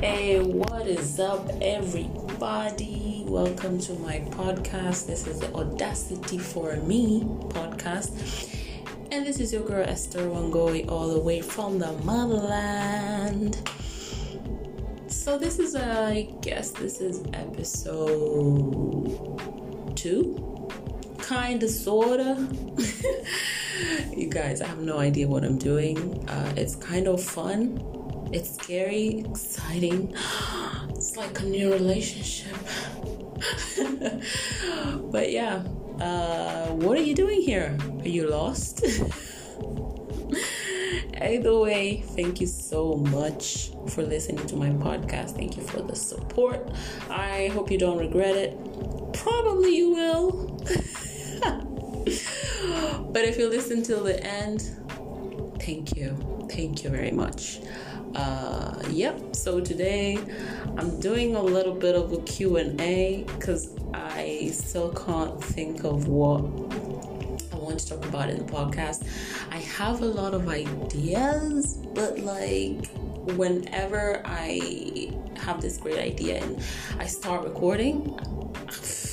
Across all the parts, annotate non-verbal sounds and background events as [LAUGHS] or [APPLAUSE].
Hey, what is up, everybody? Welcome to my podcast. This is the Audacity for Me podcast. And this is your girl Esther Wangoi, all the way from the motherland. So, this is, uh, I guess, this is episode two, kind of, sort of. [LAUGHS] you guys, I have no idea what I'm doing. Uh, it's kind of fun it's scary, exciting. [GASPS] It's like a new relationship. [LAUGHS] but yeah, uh, what are you doing here? Are you lost? [LAUGHS] Either way, thank you so much for listening to my podcast. Thank you for the support. I hope you don't regret it. Probably you will. [LAUGHS] but if you listen till the end, thank you. Thank you very much uh yep so today i'm doing a little bit of a q&a because i still can't think of what i want to talk about in the podcast i have a lot of ideas but like whenever i have this great idea and i start recording [SIGHS]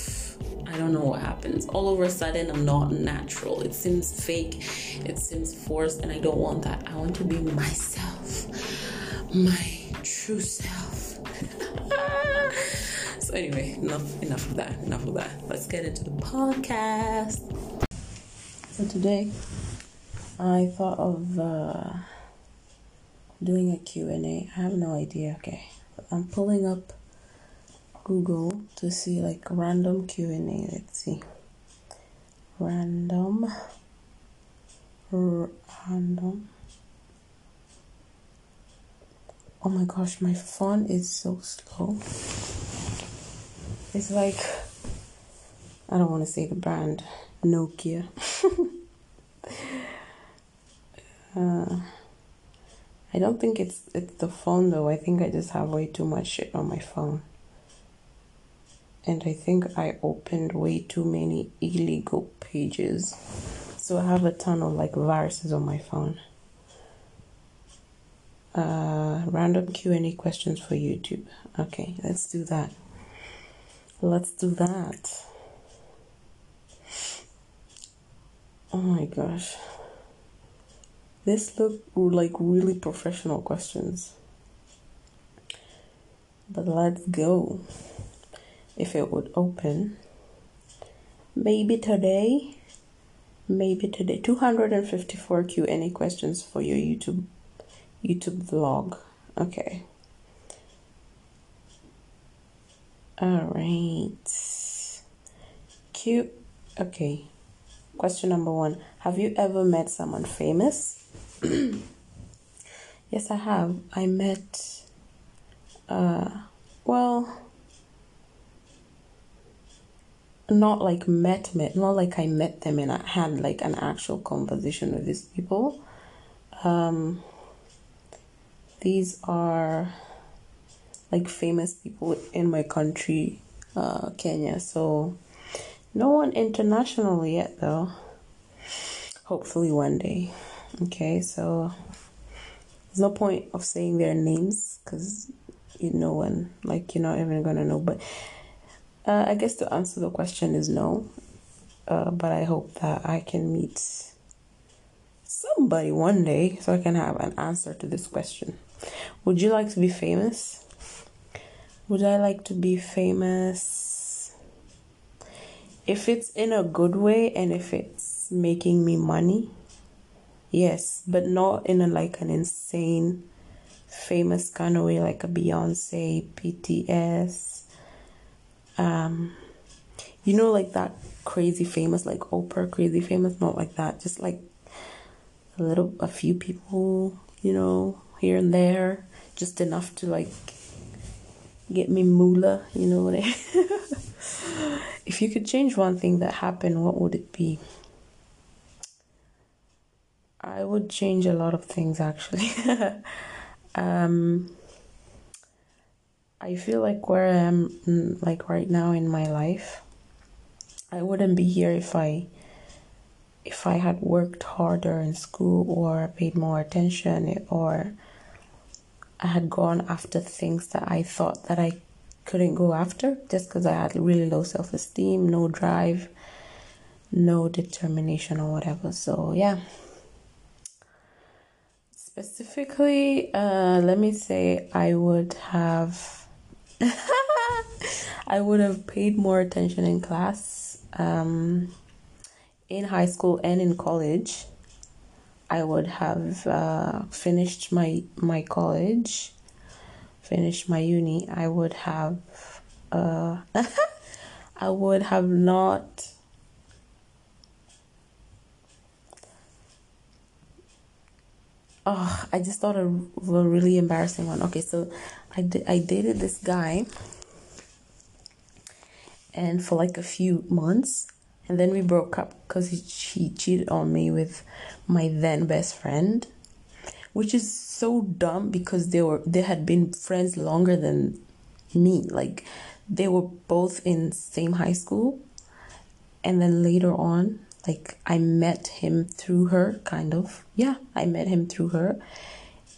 I don't know what happens. All of a sudden, I'm not natural. It seems fake, it seems forced, and I don't want that. I want to be myself my true self. [LAUGHS] so anyway, enough enough of that. Enough of that. Let's get into the podcast. So today, I thought of uh, doing a Q&A. I have no idea. Okay. I'm pulling up Google to see like random Q&A. Let's see. Random random Oh my gosh, my phone is so slow. It's like, I don't want to say the brand, Nokia. [LAUGHS] uh, I don't think it's it's the phone though. I think I just have way too much shit on my phone. And I think I opened way too many illegal pages. So I have a ton of like viruses on my phone uh, random Q&A questions for YouTube. Okay, let's do that. Let's do that. Oh my gosh. This look like really professional questions. But let's go. If it would open. Maybe today. Maybe today. 254 Q&A questions for your YouTube YouTube vlog. Okay. All right. Cute. Okay. Question number one Have you ever met someone famous? [CLEARS THROAT] yes, I have. I met, uh, well, not like met, met, not like I met them and I had like an actual conversation with these people. Um, these are like famous people in my country, uh, Kenya. So no one internationally yet though. Hopefully one day. Okay, so there's no point of saying their names because you know when like you're not even gonna know. But uh, I guess to answer the question is no. Uh, but I hope that I can meet somebody one day so I can have an answer to this question. Would you like to be famous? Would I like to be famous? If it's in a good way and if it's making me money, yes, but not in a like an insane famous kind of way like a Beyonce, BTS. Um you know like that crazy famous like Oprah crazy famous not like that just like a little a few people you know here and there, just enough to like get me moolah, you know what I mean? [LAUGHS] If you could change one thing that happened, what would it be? I would change a lot of things actually. [LAUGHS] um I feel like where I am mm, like right now in my life, I wouldn't be here if I if I had worked harder in school or paid more attention or I had gone after things that I thought that I couldn't go after just because I had really low self esteem, no drive, no determination or whatever. So yeah. Specifically, uh, let me say I would have [LAUGHS] I would have paid more attention in class. Um, in high school and in college, I would have uh, finished my my college, finished my uni. I would have, uh, [LAUGHS] I would have not. Oh, I just thought of a really embarrassing one. Okay, so I, d- I dated this guy, and for like a few months, and then we broke up because he, he cheated on me with my then best friend which is so dumb because they were they had been friends longer than me. Like they were both in same high school. And then later on like i met him through her kind of. Yeah i met him through her.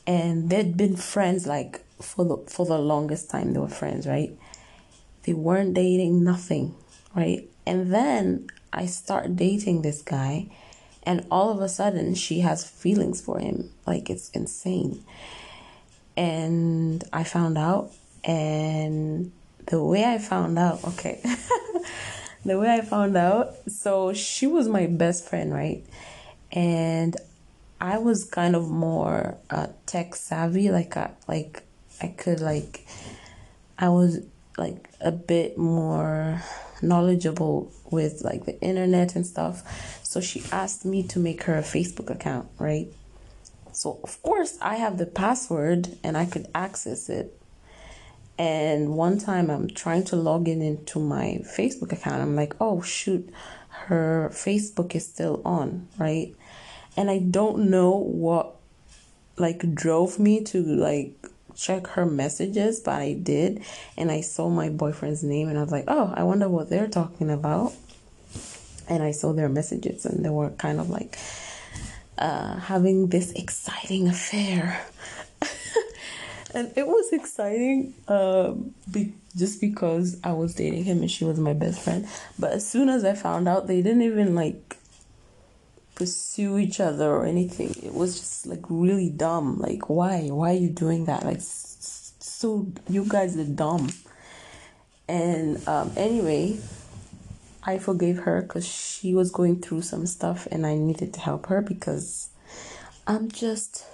And they'd been friends like for the for the longest time they were friends right? They weren't dating nothing right? And then I start dating this guy, and all of a sudden she has feelings for him. Like it's insane. And I found out, and the way I found out, okay, [LAUGHS] the way I found out, so she was my best friend, right? And I was kind of more uh, tech savvy, like I, like I could like, I was like a bit more knowledgeable with like the internet and stuff. So she asked me to make her a Facebook account, right? So of course I have the password and I could access it. And one time I'm trying to log in into my Facebook account. I'm like, oh shoot, her Facebook is still on, right? And I don't know what like drove me to like check her messages, but I did. And I saw my boyfriend's name and I was like, oh, I wonder what they're talking about. And I saw their messages and they were kind of like uh, having this exciting affair. [LAUGHS] and it was exciting be- just because I was dating him and she was my best friend. But as soon as I found out, they didn't even like pursue each other or anything. It was just like really dumb. Like, why? Why are you doing that? Like, so you guys are dumb. And um, anyway, I forgave her because she was going through some stuff and I needed to help her because I'm just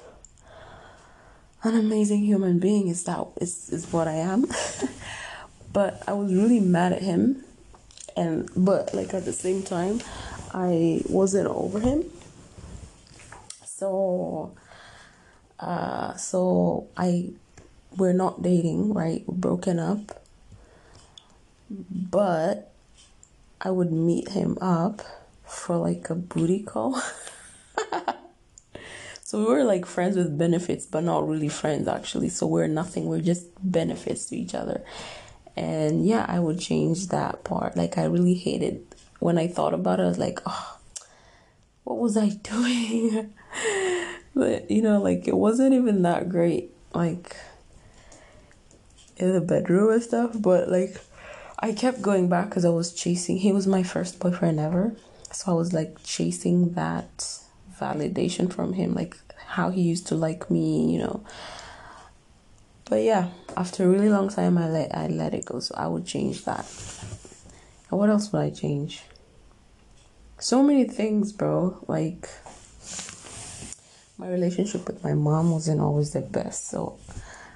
an amazing human being. Is that is is what I am. [LAUGHS] but I was really mad at him, and but like at the same time, I wasn't over him. So, uh, so I, we're not dating, right? We're broken up. But I would meet him up for like a booty call. [LAUGHS] so we were like friends with benefits, but not really friends actually. So we're nothing. We're just benefits to each other. And yeah, I would change that part. Like I really hated when I thought about it, I was like, oh, what was I [LAUGHS] doing? but you know, like it wasn't even that great, like in the bedroom and stuff. But like, I kept going back because I was chasing. He was my first boyfriend ever, so I was like chasing that validation from him, like how he used to like me, you know. But yeah, after a really long time, I let I let it go. So I would change that. What else would I change? so many things, bro. Like my relationship with my mom wasn't always the best, so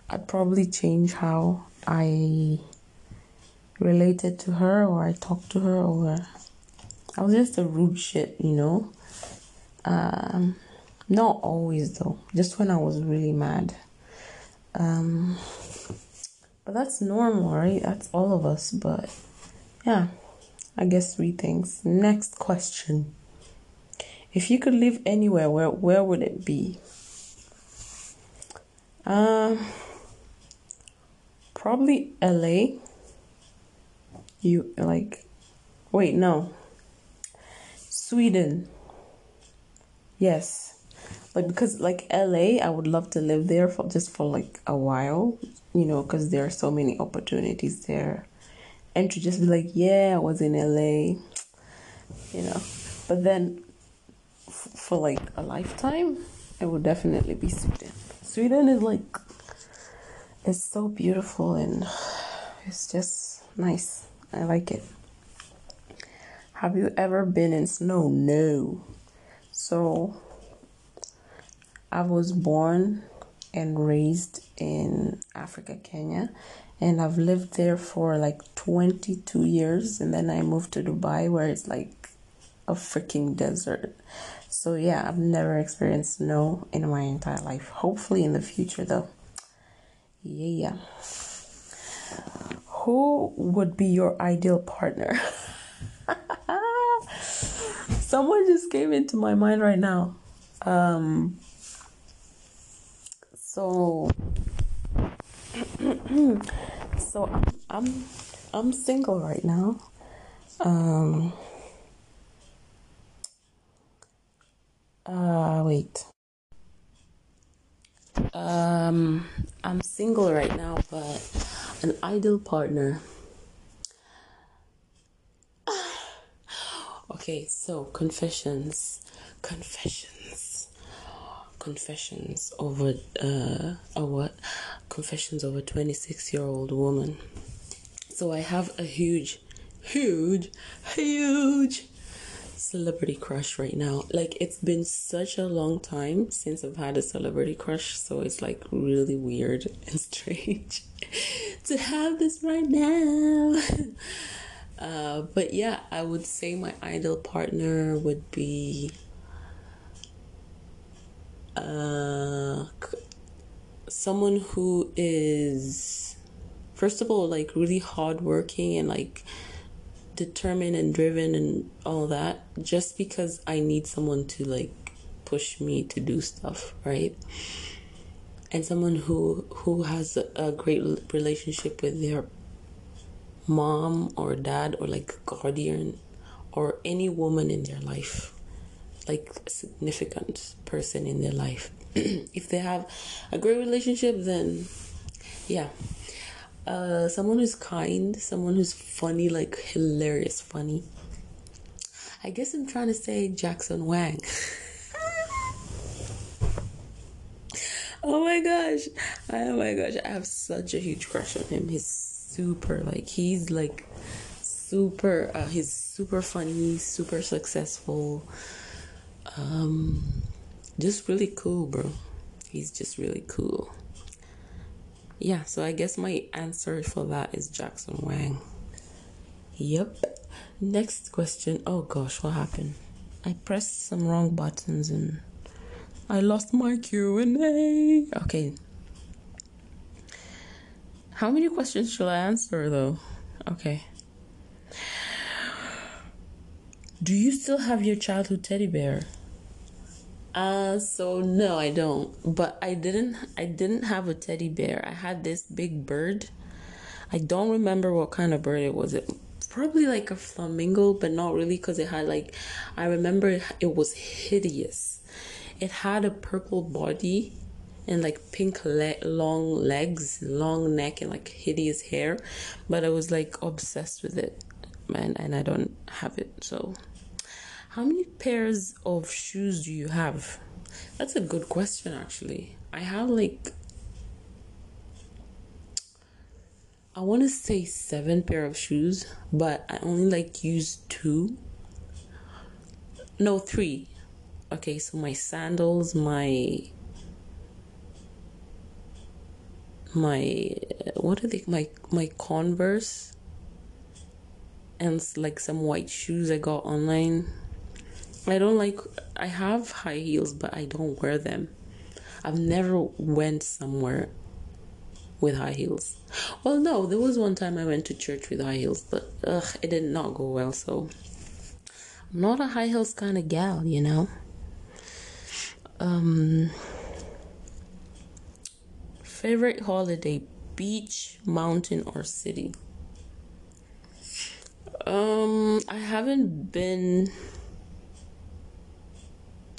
I'd probably change how I related to her or I talked to her or I was just a rude shit, you know. Um, not always though, just when I was really mad. Um, but that's normal, right? That's all of us, but yeah. I guess three things. Next question. If you could live anywhere, where where would it be? Um probably LA. You like wait, no. Sweden. Yes. like because like LA, I would love to live there for just for like a while, you know, because there are so many opportunities there, and to just be like, yeah, I was in LA, you know, but then f- for like a lifetime, it would definitely be Sweden. Sweden is like, it's so beautiful and it's just nice. I like it. Have you ever been in snow? No. So, I was born and raised in Africa, Kenya, and I've lived there for like 22 years. And then I moved to Dubai, where it's like a freaking desert. So, yeah, I've never experienced snow in my entire life. Hopefully, in the future, though. Yeah. Who would be your ideal partner? [LAUGHS] Someone just came into my mind right now. Um, so, [CLEARS THROAT] so I'm, I'm, I'm single right now. Um, uh, wait. Um, I'm single right now, but an ideal partner. [SIGHS] Okay, so confessions, confessions, confessions over uh, a what? Confessions of a 26 year old woman. So I have a huge, huge, huge celebrity crush right now. Like it's been such a long time since I've had a celebrity crush, so it's like really weird [LAUGHS] and strange [LAUGHS] to have this right now. [LAUGHS] Uh, but yeah, I would say my ideal partner would be uh, someone who is, first of all, like really hardworking and like determined and driven and all that, just because I need someone to like push me to do stuff, right? And someone who who has a great relationship with their mom or dad or like guardian or any woman in their life like significant person in their life. [CLEARS THROAT] If they have a great relationship then yeah. Uh, someone who's kind someone who's funny like hilarious funny. I guess i'm trying to say jackson wang. [LAUGHS] Oh my gosh. Oh my gosh. I have such a huge crush on him. He's super like he's like super uh, he's super funny super successful um just really cool bro. He's just really cool. Yeah so i guess my answer for that is jackson wang. Yep. Next question. Oh gosh what happened? I pressed some wrong buttons and i lost my q&a okay. How many questions should I answer though? Okay. Do you still have your childhood teddy bear? Uh so no, I don't. But I didn't I didn't have a teddy bear. I had this big bird. I don't remember what kind of bird it was. It probably like a flamingo, but not really cuz it had like I remember it was hideous. It had a purple body and like pink le- long legs, long neck, and like hideous hair. But I was like obsessed with it, man, and I don't have it. So, how many pairs of shoes do you have? That's a good question, actually. I have like I want to say seven pair of shoes, but I only like use two. No, three. Okay, so my sandals, my my what are they my my converse and like some white shoes i got online i don't like i have high heels but i don't wear them. I've never went somewhere with high heels. Well no there was one time i went to church with high heels but ugh it did not go well so. I'm not a high heels kind of gal you know? Um Favorite holiday beach, mountain, or city? Um, I haven't been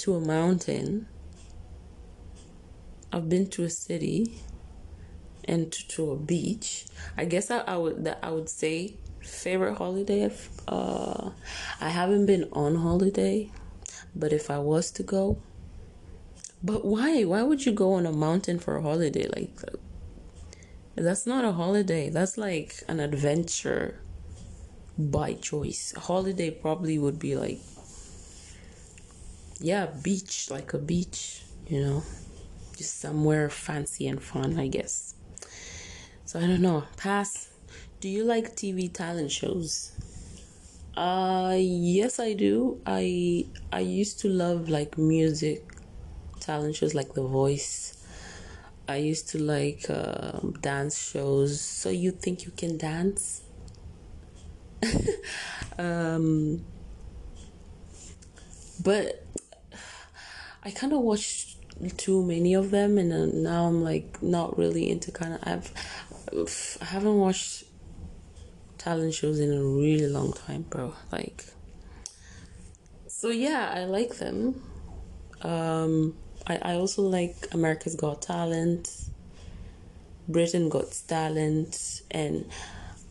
to a mountain, I've been to a city and to, to a beach. I guess I, I would that I would say favorite holiday. If, uh, I haven't been on holiday, but if I was to go, but why? Why would you go on a mountain for a holiday? Like that's not a holiday. That's like an adventure by choice. A holiday probably would be like yeah, beach, like a beach, you know. Just somewhere fancy and fun, I guess. So I don't know. Pass. Do you like TV talent shows? Uh yes I do. I I used to love like music talent shows like The Voice. I used to like um, dance shows. So you think you can dance? [LAUGHS] um, but I kind of watched too many of them, and now I'm like not really into kind of. I've I haven't watched talent shows in a really long time, bro. Like, so yeah, I like them. Um, I, I also like America's Got Talent, Britain Got Talent, and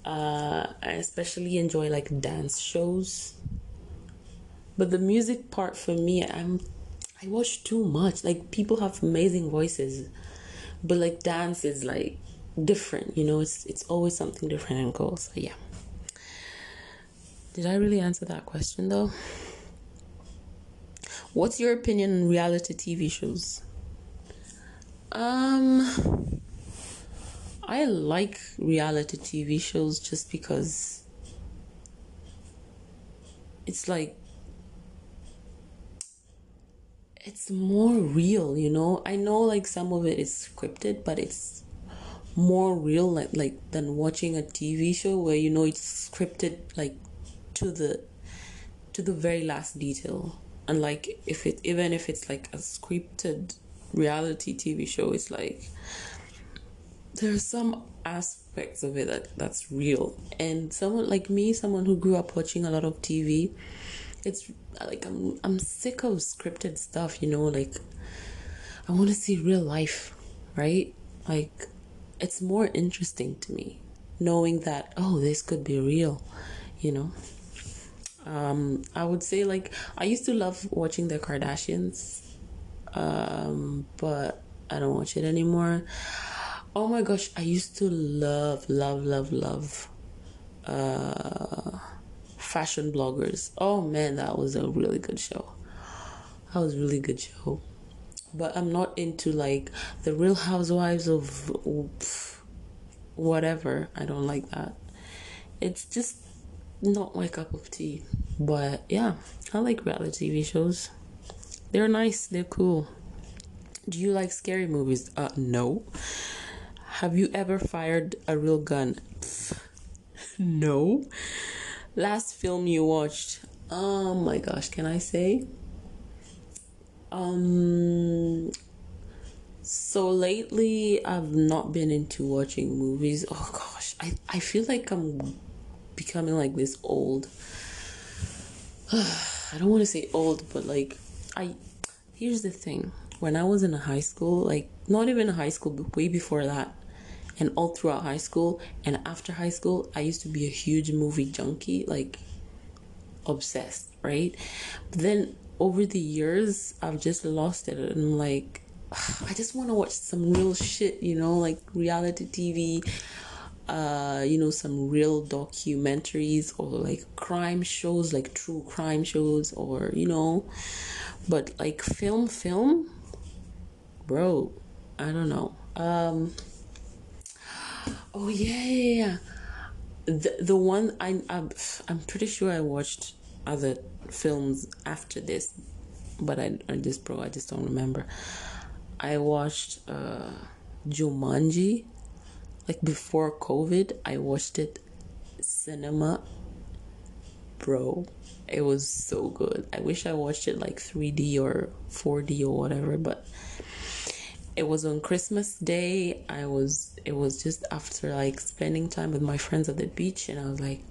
uh, I especially enjoy like dance shows. But the music part for me, I'm I watch too much. Like people have amazing voices, but like dance is like different. You know, it's it's always something different and cool. So yeah. Did I really answer that question though? What's your opinion on reality TV shows? Um, I like reality TV shows just because it's like it's more real, you know. I know like some of it is scripted, but it's more real like like than watching a TV show where you know it's scripted like to the to the very last detail and like if it even if it's like a scripted reality tv show it's like there are some aspects of it that that's real and someone like me someone who grew up watching a lot of tv it's like i'm i'm sick of scripted stuff you know like i want to see real life right like it's more interesting to me knowing that oh this could be real you know um, I would say like I used to love watching the Kardashians, um, but I don't watch it anymore. Oh my gosh, I used to love, love, love, love uh, fashion bloggers. Oh man, that was a really good show. That was really good show. But I'm not into like the Real Housewives of whatever. I don't like that. It's just not my cup of tea. But yeah, I like reality TV shows. They're nice, they're cool. Do you like scary movies? Uh, no. Have you ever fired a real gun? [LAUGHS] no. Last film you watched? Oh my gosh, can I say? Um, so lately I've not been into watching movies. Oh gosh, I, I feel like I'm becoming like this old. [SIGHS] I don't want to say old, but like I here's the thing. When I was in high school, like not even high school, but way before that, and all throughout high school and after high school, I used to be a huge movie junkie, like obsessed, right? But then over the years, I've just lost it, and I'm like, [SIGHS] I just want to watch some real shit, you know, like reality TV uh, you know, some real documentaries or like crime shows, like true crime shows, or you know, but like film, film, bro, I don't know. Um, oh yeah, yeah, yeah. The the one I I'm, I'm pretty sure I watched other films after this, but I, I just bro, I just don't remember. I watched uh, Jumanji like before COVID, I watched it cinema. Bro, it was so good. I wish I watched it like 3D or 4D or whatever, but it was on Christmas Day. I was it was just after like spending time with my friends at the beach and I was like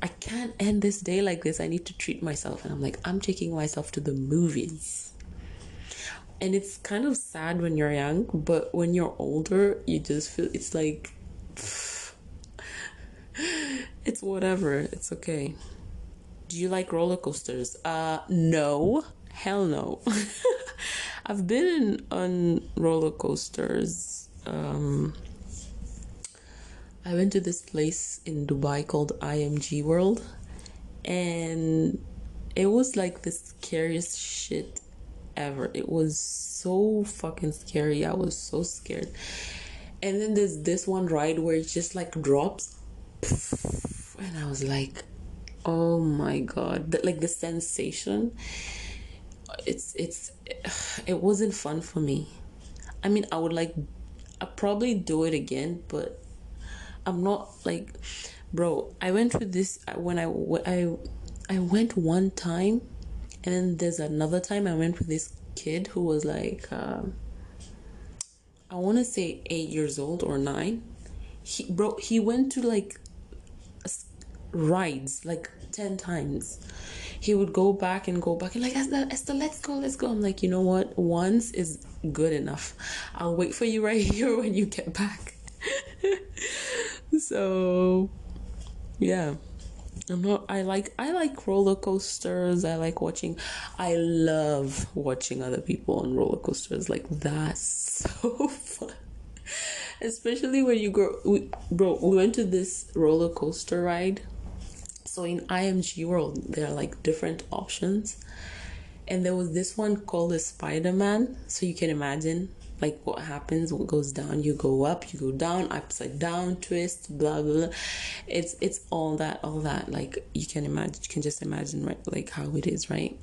I can't end this day like this. I need to treat myself and I'm like I'm taking myself to the movies. and it's kind of sad when you're young, but when you're older, you just feel it's like [SIGHS] it's whatever. It's okay. Do you like roller coasters? Uh, no. Hell no. [LAUGHS] I've been on roller coasters. Um, I went to this place in Dubai called IMG World, and it was like the scariest shit ever. It was so fucking scary. I was so scared. And then there's this one ride where it just like drops, and I was like, oh my god, like the sensation it's it's [SIGHS] it wasn't fun for me. I mean, I would like I probably do it again, but I'm not like bro, I went with this when I I I went one time and then there's another time I went with this kid who was like um, I want to say 8 years old or 9. He bro, he went to like rides like 10 times he would go back and go back and like Esther, Esther, let's go, let's go. I'm like, you know what? Once is good enough. I'll wait for you right [LAUGHS] here when you get back. [LAUGHS] so yeah. I'm not I like I like roller coasters. I like watching I love watching other people on roller coasters. Like that's [LAUGHS] so fun. Especially when you go we, bro, we went to this roller coaster ride so in IMG World, there are like different options. And there was this one called the Spider Man. So you can imagine like what happens, what goes down, you go up, you go down, upside down, twist, blah blah. blah. It's it's all that, all that. Like you can imagine, you can just imagine right like how it is, right?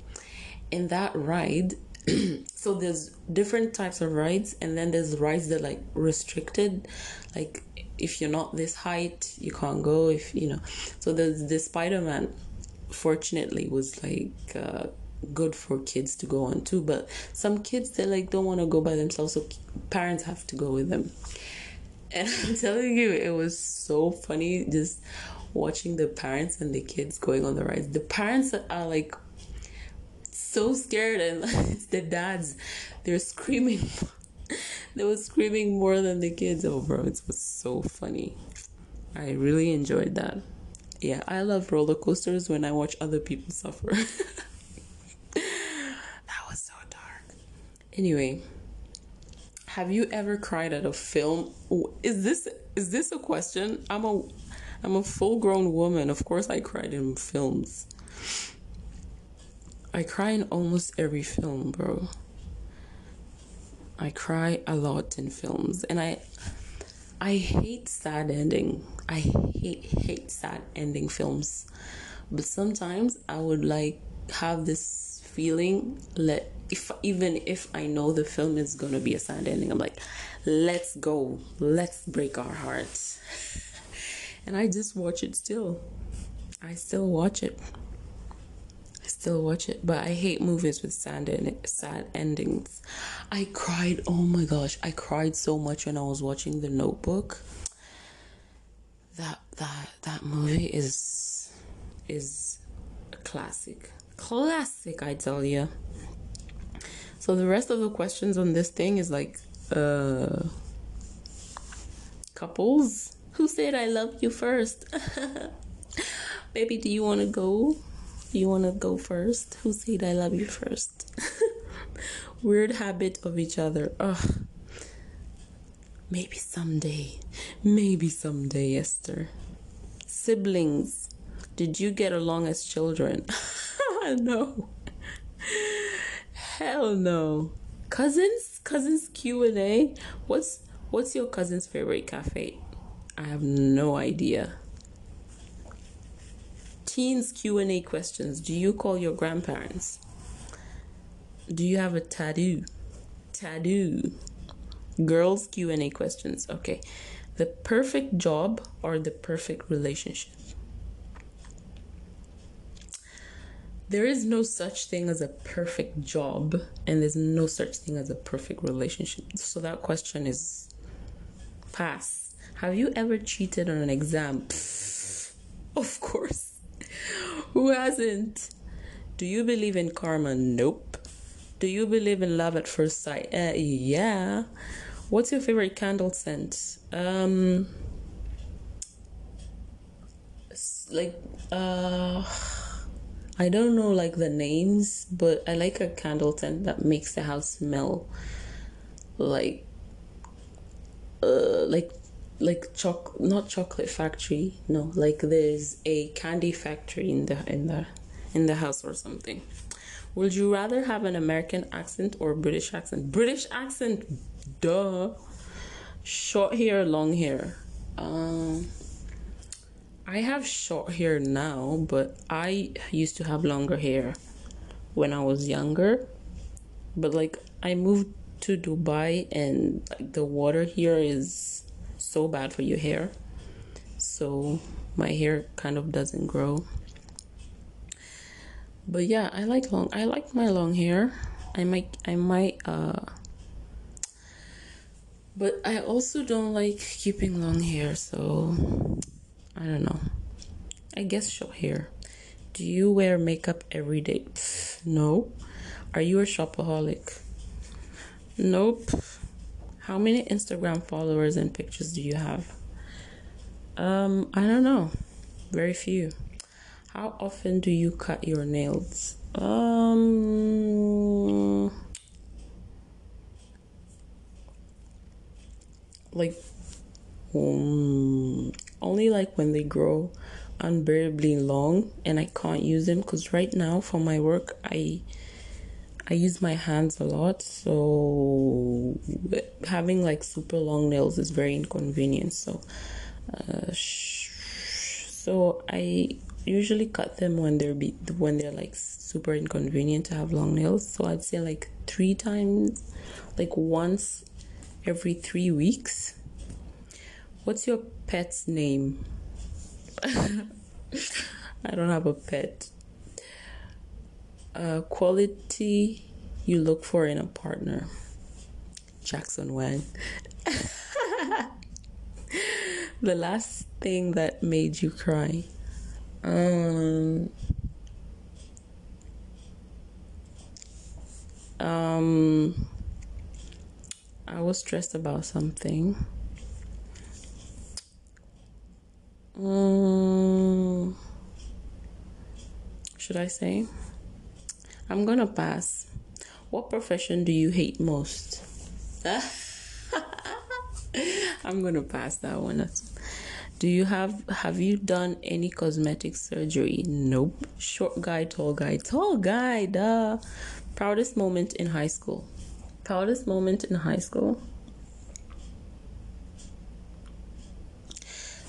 In that ride, [CLEARS THROAT] so there's different types of rides and then there's rides that like restricted like if you're not this height, you can't go. If you know, so the the Spider Man, fortunately, was like uh, good for kids to go on too. But some kids they like don't want to go by themselves, so parents have to go with them. And [LAUGHS] I'm telling you, it was so funny just watching the parents and the kids going on the rides. The parents are like so scared, and it's [LAUGHS] the dads. They're screaming [LAUGHS] they were screaming more than the kids. Oh, bro, it was so funny. I really enjoyed that. Yeah, I love roller coasters when I watch other people suffer. [LAUGHS] that was so dark. Anyway, have you ever cried at a film? Is this is this a question? I'm a I'm a full-grown woman. Of course I cried in films. I cry in almost every film, bro. I cry a lot in films and I I hate sad ending. I hate hate sad ending films. But sometimes I would like have this feeling let if even if I know the film is gonna be a sad ending, I'm like, let's go, let's break our hearts. [LAUGHS] And I just watch it still. I still watch it still watch it, but I hate movies with sad sad endings. I cried. Oh my gosh, I cried so much when I was watching The Notebook. That that that movie is is a classic, classic. I tell you. So the rest of the questions on this thing is like, uh, couples. Who said I love you first? [LAUGHS] Baby, do you want to go? You want to go first? Who said I love you first? [LAUGHS] Weird habit of each other. Ugh. Maybe someday. Maybe someday, Esther. Siblings. Did you get along as children? [LAUGHS] no. Hell no. Cousins? Cousins Q&A? What's what's your cousin's favorite cafe? I have no idea teens q&a questions. Do you call your grandparents? Do you have a tattoo? Tattoo. Girls q&a questions. Okay. The perfect job or the perfect relationship? There is no such thing as a perfect job and there's no such thing as a perfect relationship. So that question is pass. Have you ever cheated on an exam? Pfft, of course [LAUGHS] who hasn't? Do you believe in karma? Nope. Do you believe in love at first sight? Uh, yeah. What's your favorite candle scent? Um, like uh, I don't know like the names, but I like a candle scent that makes the house smell like uh like like choc not chocolate factory no like there's a candy factory in the in the in the house or something. Would you rather have an american accent or british accent? British accent duh. Short hair long hair? Um i have short hair now but i used to have longer hair when i was younger. But like i moved to dubai and like the water here is so bad for your hair. So my hair kind of doesn't grow. But yeah, I like long I like my long hair. I might I might uh but I also don't like keeping long hair, so I don't know. I guess short hair. Do you wear makeup every day? no. Are you a shopaholic? Nope. How many Instagram followers and pictures do you have? Um, I don't know. Very few. How often do you cut your nails? Um, like, um, only like when they grow unbearably long and I can't use them because right now for my work I I use my hands a lot, so having like super long nails is very inconvenient. So, uh, so I usually cut them when they're be when they're like super inconvenient to have long nails. So I'd say like three times, like once every three weeks. What's your pet's name? [LAUGHS] I don't have a pet uh, quality you look for in a partner. Jackson Wang. [LAUGHS] the last thing that made you cry. Um, um, I was stressed about something. Um, should I say? I'm gonna pass. What profession do you hate most? [LAUGHS] I'm gonna pass that one. Do you have have you done any cosmetic surgery? Nope. Short guy, tall guy, tall guy. Duh. Proudest moment in high school. Proudest moment in high school.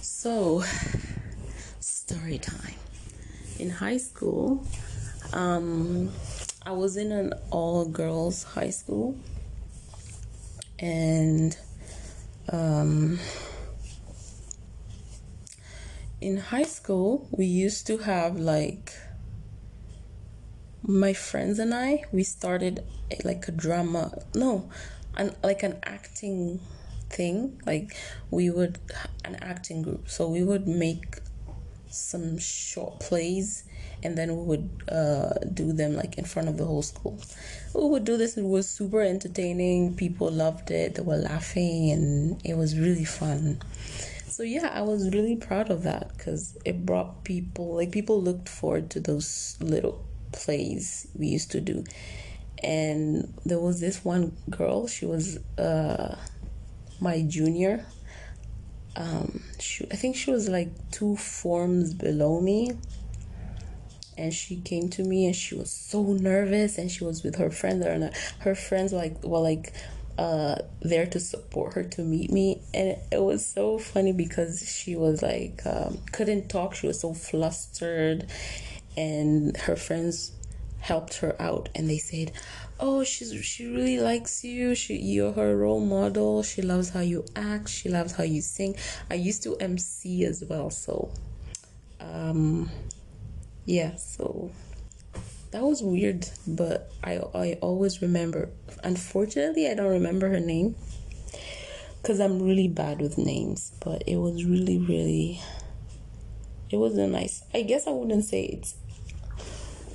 So, story time. In high school, um, I was in an all girls high school, and um, in high school, we used to have like my friends and I, we started like a drama, no, an, like an acting thing. Like we would, an acting group. So we would make some short plays and then we would uh, do them like in front of the whole school. We would do this. It was super entertaining. People loved it. They were laughing, and it was really fun. So yeah, I was really proud of that because it brought people like people looked forward to those little plays we used to do. And there was this one girl. She was uh, my junior. Um, she, I think she was like two forms below me and she came to me and she was so nervous and she was with her friends and her friends were like were like uh there to support her to meet me. And it, it was so funny because she was like um, couldn't talk. She was so flustered. And her friends helped her out and they said oh she's she really likes you. She you're her role model. She loves how you act. She loves how you sing. I used to mc as well. So um yeah so that was weird but i i always remember unfortunately i don't remember her name because i'm really bad with names but it was really really it was a nice i guess i wouldn't say it's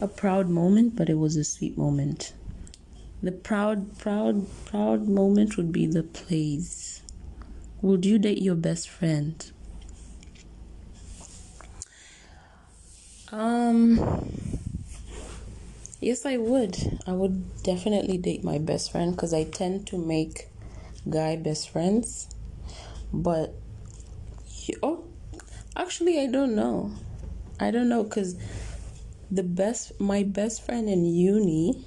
a proud moment but it was a sweet moment The proud, proud, proud moment would be the plays. Would you date your best friend? Um, yes, I would. I would definitely date my best friend because I tend to make guy best friends. But, oh, actually, I don't know. I don't know because the best, my best friend in uni,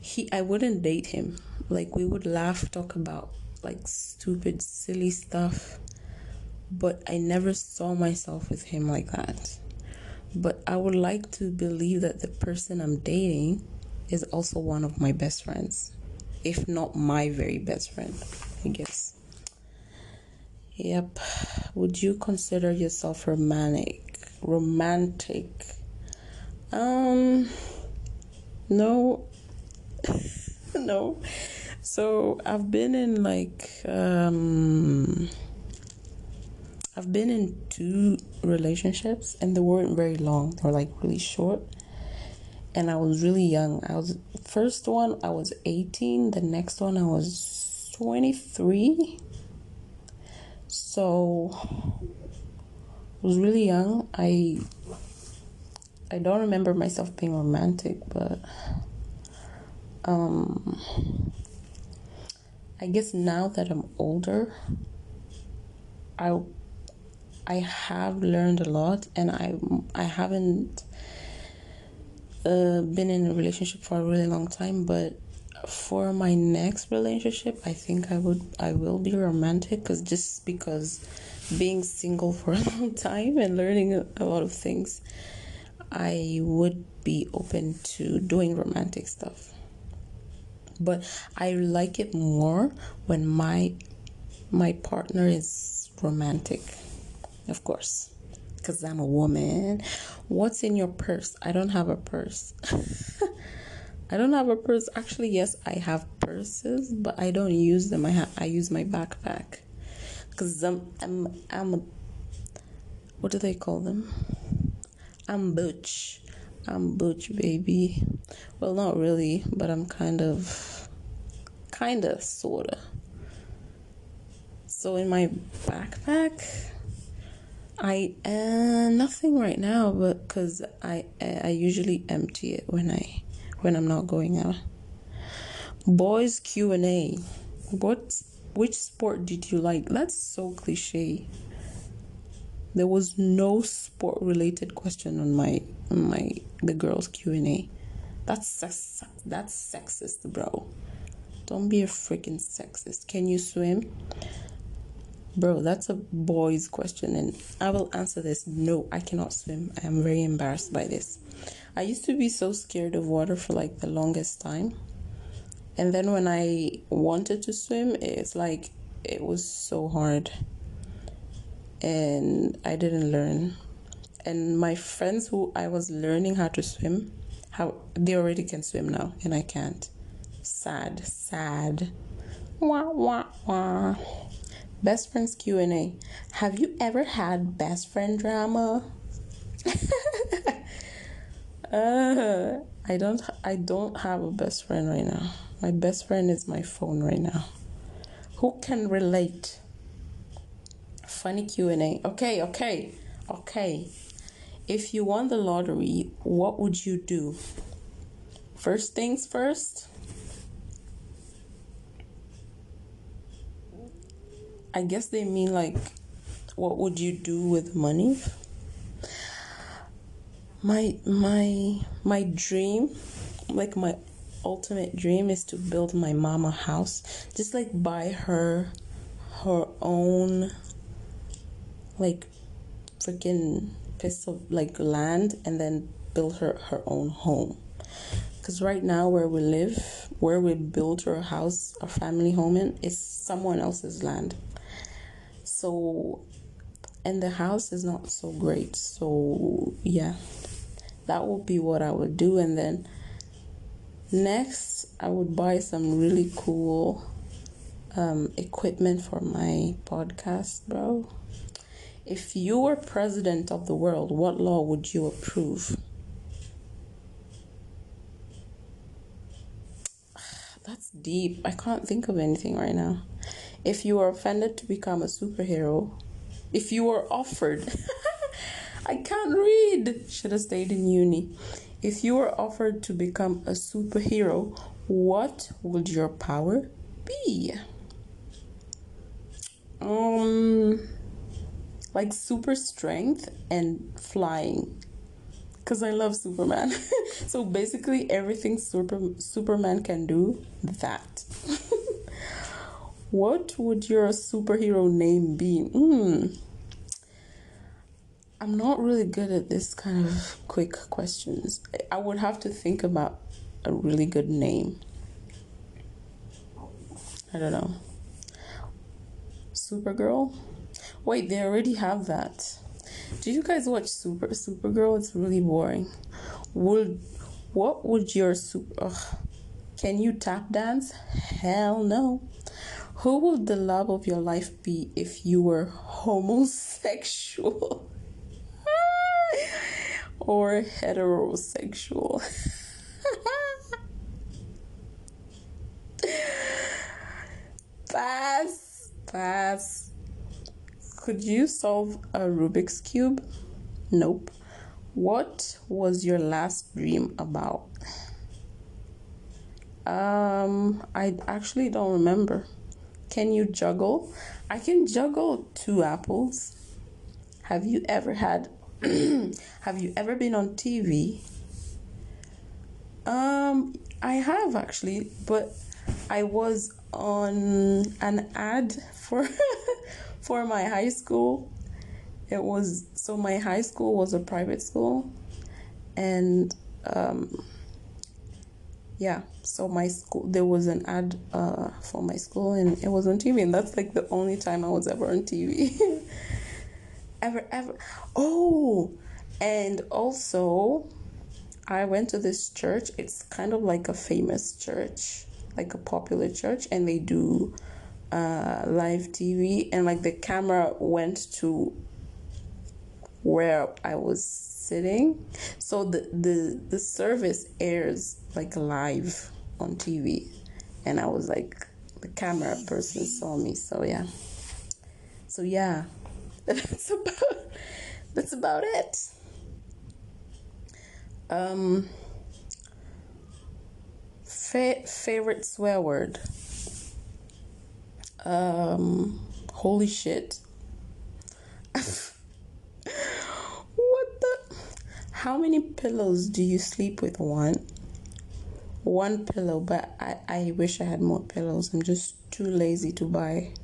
he, I wouldn't date him. Like, we would laugh, talk about like stupid, silly stuff. But I never saw myself with him like that. But I would like to believe that the person I'm dating is also one of my best friends, if not my very best friend, I guess. Yep. Would you consider yourself romantic? Romantic. Um no. [LAUGHS] no. So I've been in like um I've been in two relationships and they weren't very long. They were like really short. And I was really young. I was first one I was 18, the next one I was 23. So I was really young. I I don't remember myself being romantic, but um I guess now that I'm older, I I have learned a lot, and I I haven't uh, been in a relationship for a really long time. But for my next relationship, I think I would I will be romantic, cause just because being single for a [LAUGHS] long time and learning a lot of things, I would be open to doing romantic stuff but I like it more when my my partner is romantic, of course, because I'm a woman. What's in your purse? I don't have a purse. [LAUGHS] I don't have a purse. Actually, yes, I have purses, but I don't use them. I have I use my backpack because I'm I'm I'm a, what do they call them? I'm butch. I'm butch, baby. Well, not really, but I'm kind of, kind of, sorta. So in my backpack, I uh, nothing right now, but because I I usually empty it when I when I'm not going out. Boys Q and A. What which sport did you like? That's so cliche. There was no sport related question on my on my the girls Q and A. That's that's sexist, bro. Don't be a freaking sexist. Can you swim? Bro, that's a boy's question, and I will answer this. No, I cannot swim. I am very embarrassed by this. I used to be so scared of water for like the longest time. And then when I wanted to swim, it's like it was so hard and I didn't learn. And my friends who I was learning how to swim, how they already can swim now, and I can't. Sad, sad. Wah wah wah. Best friends Q and A. Have you ever had best friend drama? [LAUGHS] uh, I don't. I don't have a best friend right now. My best friend is my phone right now. Who can relate? funny Q&A. Okay, okay. Okay. If you won the lottery, what would you do? First things first. I guess they mean like what would you do with money? My my my dream, like my ultimate dream is to build my mama house. Just like buy her her own like freaking piece of like land and then build her her own home because right now where we live where we built our house our family home in is someone else's land so and the house is not so great so yeah that would be what i would do and then next i would buy some really cool um, equipment for my podcast bro if you were president of the world, what law would you approve? [SIGHS] That's deep. I can't think of anything right now. If you are offended to become a superhero, if you were offered, [LAUGHS] I can't read. Should have stayed in uni. If you were offered to become a superhero, what would your power be? Um, like super strength and flying because I love Superman. [LAUGHS] so basically, everything Super Superman can do, that. [LAUGHS] what would your superhero name be? Mm. I'm not really good at this kind of quick questions. I would have to think about a really good name. I don't know. Supergirl? Wait, they already have that. Did you guys watch Super Supergirl? It's really boring. Would what would your super? Ugh. Can you tap dance? Hell no. Who would the love of your life be if you were homosexual [LAUGHS] or heterosexual? [LAUGHS] pass, pass. Could you solve a Rubik's Cube? Nope. What was your last dream about? Um, I actually don't remember. Can you juggle? I can juggle two apples. Have you ever had [CLEARS THROAT] have you ever been on TV? Um, I have actually, but I was on an ad for [LAUGHS] for my high school, it was so my high school was a private school, and um, yeah, so my school there was an ad uh, for my school and it was on TV, and that's like the only time I was ever on TV. [LAUGHS] ever, ever. Oh, and also, I went to this church. It's kind of like a famous church, like a popular church, and they do uh, live TV, and like the camera went to where I was sitting. So the the the service airs like live on TV, and I was like the camera person saw me. So yeah. So yeah, [LAUGHS] that's about that's about it. Um, fa- favorite swear word. Um, holy shit. [LAUGHS] How many pillows do you sleep with? One. One pillow, but I, I wish I had more pillows. I'm just too lazy to buy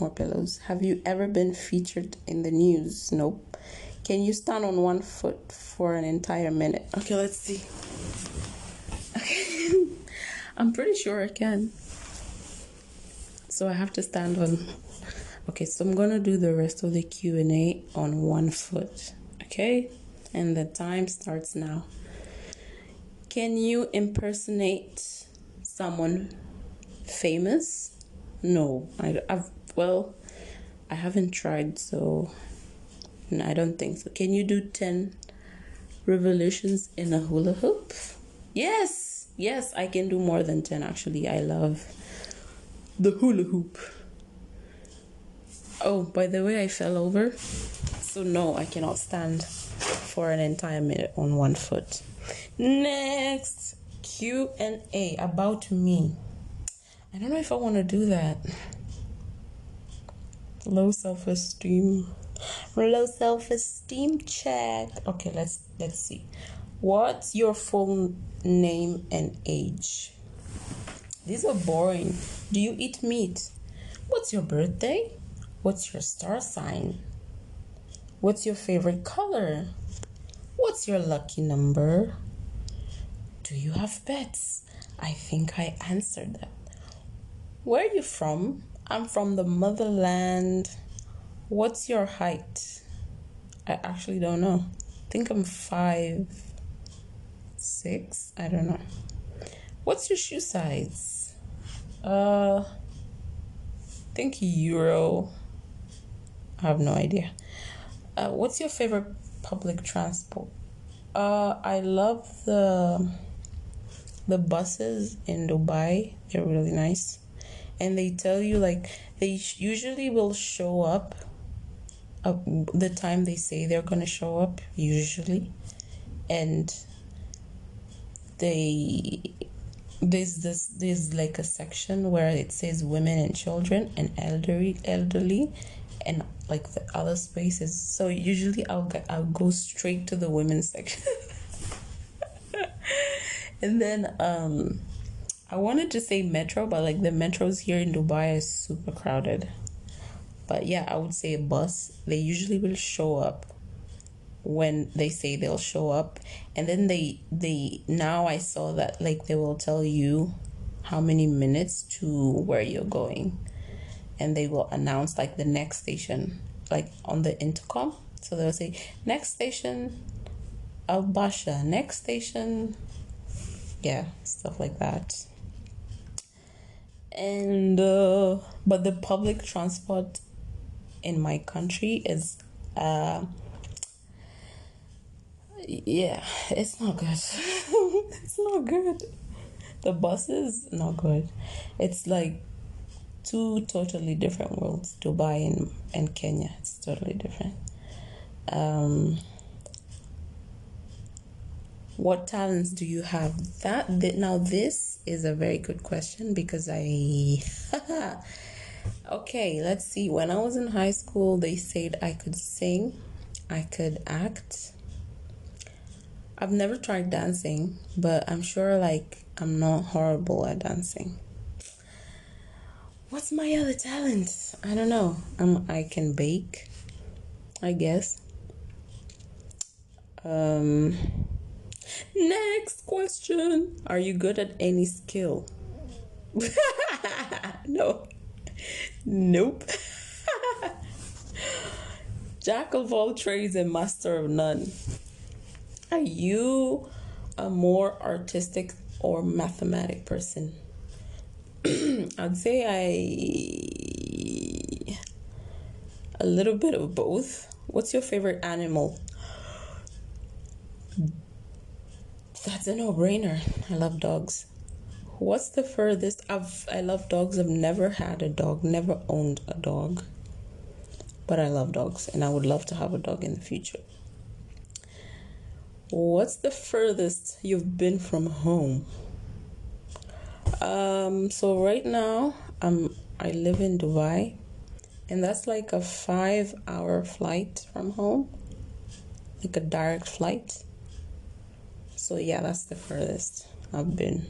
more pillows. Have you ever been featured in the news? Nope. Can you stand on one foot for an entire minute? Okay, let's see. Okay. [LAUGHS] I'm pretty sure I can so I have to stand on okay so I'm gonna do the rest of the Q&A on one foot okay and the time starts now. Can you impersonate someone famous? No. I, I've well I haven't tried so no, I don't think so. Can you do 10 revolutions in a hula hoop? Yes. Yes I can do more than 10 actually. I love the hula hoop. Oh, by the way, I fell over. So, no, I cannot stand for an entire minute on one foot. Next, Q&A about me. I don't know if I want to do that. Low self-esteem. Low self-esteem check. Okay, let's let's see. What's your full name and age? These are boring. Do you eat meat? What's your birthday? What's your star sign? What's your favorite color? What's your lucky number? Do you have pets? I think I answered that. Where are you from? I'm from the motherland. What's your height? I actually don't know. I think I'm five, six. I don't know. What's your shoe size? Uh, I think Euro. I have no idea. Uh, what's your favorite public transport? Uh, I love the the buses in Dubai, they're really nice. And they tell you, like, they usually will show up uh, the time they say they're to show up, usually. And they there's this there's like a section where it says women and children and elderly elderly and like the other spaces. So usually i'll get i'll go straight to the women's section. [LAUGHS] And then um i wanted to say metro but like the metros here in dubai is super crowded. But yeah i would say a bus they usually will show up when they say they'll show up. And then they they now i saw that like they will tell you how many minutes to where you're going and they will announce like the next station like on the intercom. So they'll say next station Al Barsha next station yeah stuff like that. And uh, but the public transport in my country is uh yeah it's not good. [LAUGHS] It's not good. The buses not good. It's like two totally different worlds dubai and, and kenya. It's totally different. Um what talents do you have? That, that now this is a very good question because i [LAUGHS] okay let's see. When i was in high school they said i could sing i could act. I've never tried dancing but i'm sure like i'm not horrible at dancing what's my other talent? I don't know. Um, I can bake, I guess. Um, next question. Are you good at any skill? [LAUGHS] no. Nope. [LAUGHS] Jack of all trades and master of none. Are you a more artistic or mathematic person? [CLEARS THROAT] I'd say I a little bit of both. What's your favorite animal? That's a no-brainer. I love dogs. What's the furthest I've I love dogs. I've never had a dog, never owned a dog. But I love dogs and I would love to have a dog in the future. What's the furthest you've been from home? Um, so right now, um, I live in Dubai, and that's like a five-hour flight from home, like a direct flight. So yeah, that's the furthest I've been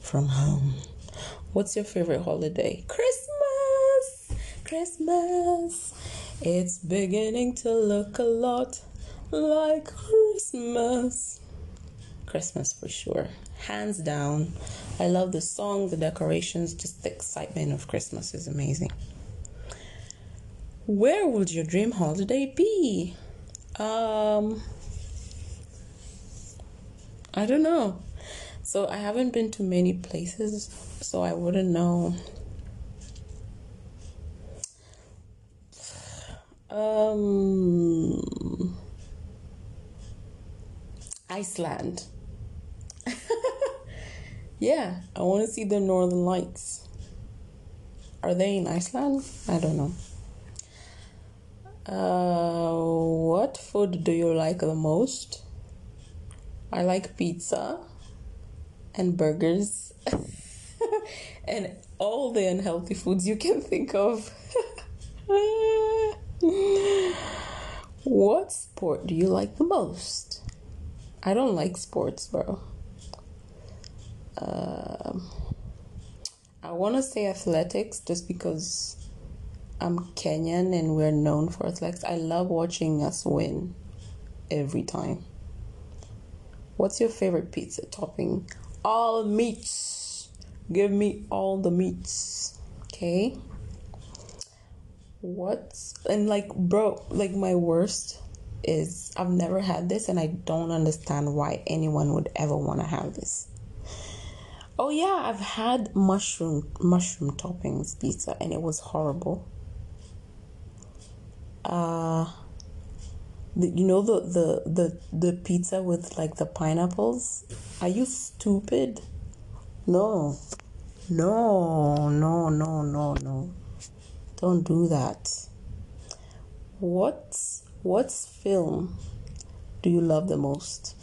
from home. What's your favorite holiday? Christmas, Christmas. It's beginning to look a lot like Christmas. Christmas for sure. Hands down. I love the song, the decorations, just the excitement of Christmas is amazing. Where would your dream holiday be? Um I don't know. So I haven't been to many places, so I wouldn't know. Um Iceland. Yeah, I want to see the northern lights. Are they in Iceland? I don't know. Uh, what food do you like the most? I like pizza and burgers [LAUGHS] and all the unhealthy foods you can think of. [LAUGHS] what sport do you like the most? I don't like sports, bro. Uh, I want to say athletics just because I'm Kenyan and we're known for athletics. I love watching us win every time. What's your favorite pizza topping? All meats. Give me all the meats. Okay. What's and like bro, like my worst is I've never had this and I don't understand why anyone would ever want to have this. Oh yeah, I've had mushroom mushroom toppings pizza and it was horrible. Uh the, you know the, the the the pizza with like the pineapples? Are you stupid? No. No, no, no, no, no. Don't do that. What's what's film do you love the most?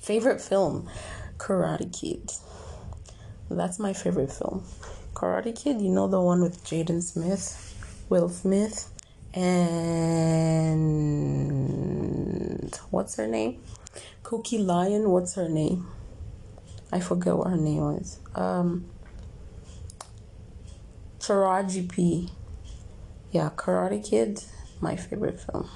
Favorite film? Karate Kid. That's my favorite film. Karate Kid, you know the one with Jaden Smith, Will Smith, and what's her name? Cookie Lyon, what's her name? I forget what her name is. Um Taraji P. Yeah, Karate Kid, my favorite film.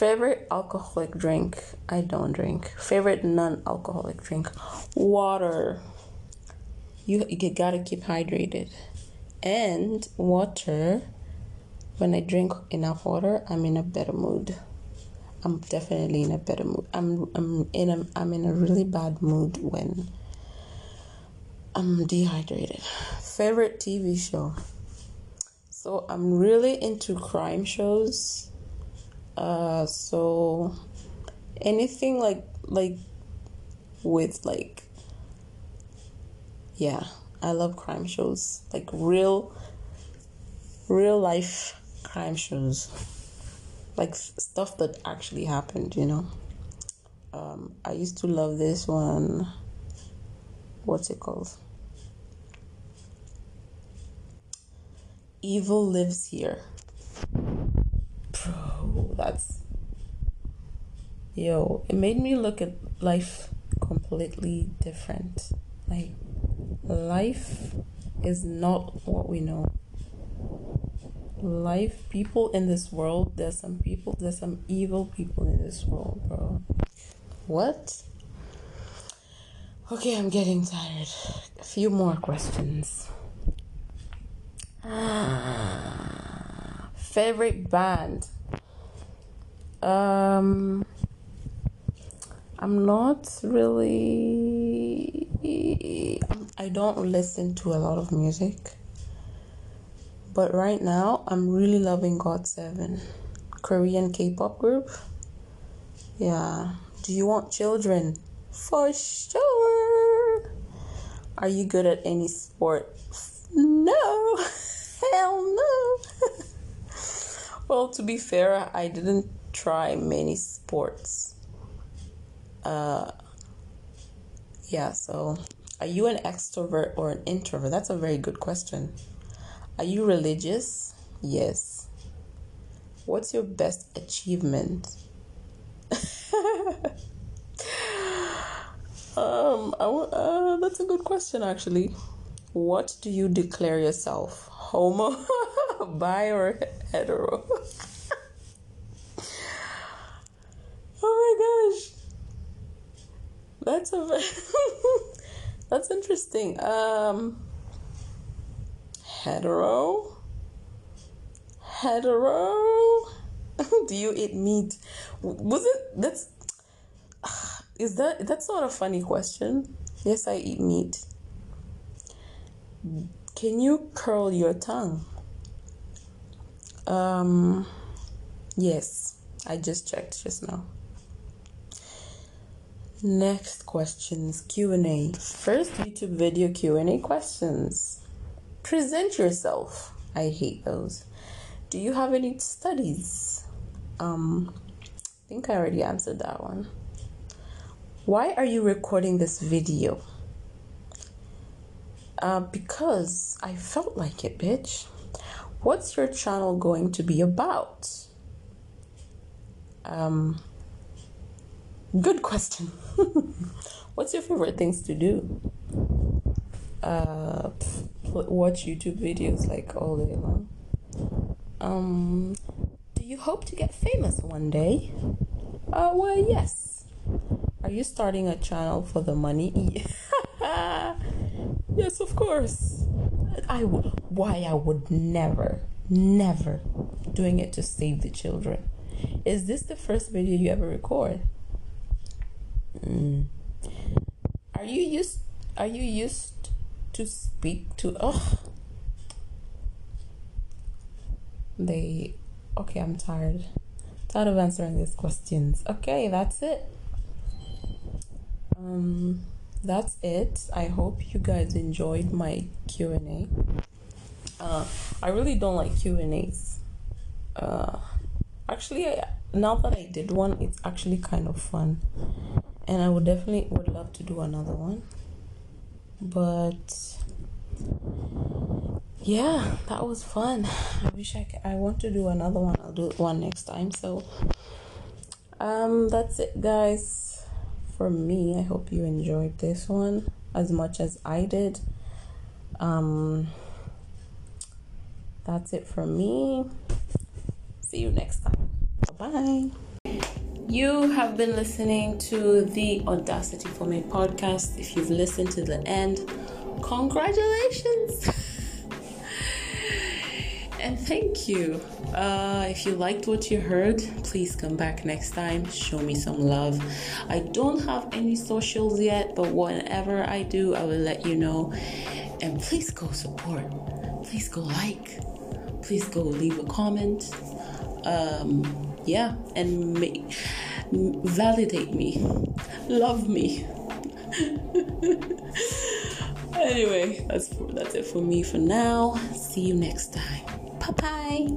Favorite alcoholic drink? I don't drink. Favorite non alcoholic drink? Water. You, you gotta keep hydrated. And water, when I drink enough water, I'm in a better mood. I'm definitely in a better mood. I'm I'm in a I'm in a really bad mood when I'm dehydrated. Favorite TV show. So I'm really into crime shows. Uh so anything like like with like yeah, I love crime shows. Like real real life crime shows. Like stuff that actually happened, you know. Um I used to love this one. What's it called? Evil lives here. That's. Yo, it made me look at life completely different. Like, life is not what we know. Life, people in this world, there's some people, there's some evil people in this world, bro. What? Okay, I'm getting tired. A few more questions. Ah, favorite band? Um, I'm not really. I don't listen to a lot of music. But right now, I'm really loving GOT7, Korean K pop group. Yeah. Do you want children? For sure. Are you good at any sport? No. [LAUGHS] Hell no. [LAUGHS] well, to be fair, I didn't try many sports. Uh, yeah, so are you an extrovert or an introvert? That's a very good question. Are you religious? Yes. What's your best achievement? [LAUGHS] um, uh, that's a good question, actually. What do you declare yourself? Homo, [LAUGHS] bi, or hetero? [LAUGHS] oh my gosh. That's a [LAUGHS] that's interesting. Um hetero? Hetero? [LAUGHS] do you eat meat? Was it that's [SIGHS] is that that's not a funny question? Yes, I eat meat. Can you curl your tongue? Um, yes, I just checked just now. Next questions Q and A. First YouTube video Q and A questions. Present yourself. I hate those. Do you have any studies? Um, I think I already answered that one. Why are you recording this video? Uh, because I felt like it, bitch. What's your channel going to be about? Um, good question. [LAUGHS] What's your favorite things to do? Uh, watch YouTube videos like all day long. Um, do you hope to get famous one day? Uh, well, yes. Are you starting a channel for the money? [LAUGHS] Yes, of course. I would. Why I would never, never doing it to save the children. Is this the first video you ever record? Mm. Are you used? Are you used to speak to? Oh, they. Okay, I'm tired. Tired of answering these questions. Okay, that's it. Um that's it. I hope you guys enjoyed my Q and A. Uh, I really don't like Q and A's. Uh, actually, I, now that I did one, it's actually kind of fun, and I would definitely would love to do another one. But yeah, that was fun. I wish I could, I want to do another one. I'll do one next time. So um, that's it, guys. For me, I hope you enjoyed this one as much as I did. Um, that's it for me. See you next time. Bye. You have been listening to the Audacity for Me podcast. If you've listened to the end, congratulations! [LAUGHS] and thank you. Uh, if you liked what you heard, please come back next time. Show me some love. I don't have any socials yet, but whenever I do, I will let you know. And please go support. Please go like. Please go leave a comment. Um, yeah, and make, validate me, love me. [LAUGHS] anyway, that's that's it for me for now. See you next time. Bye bye.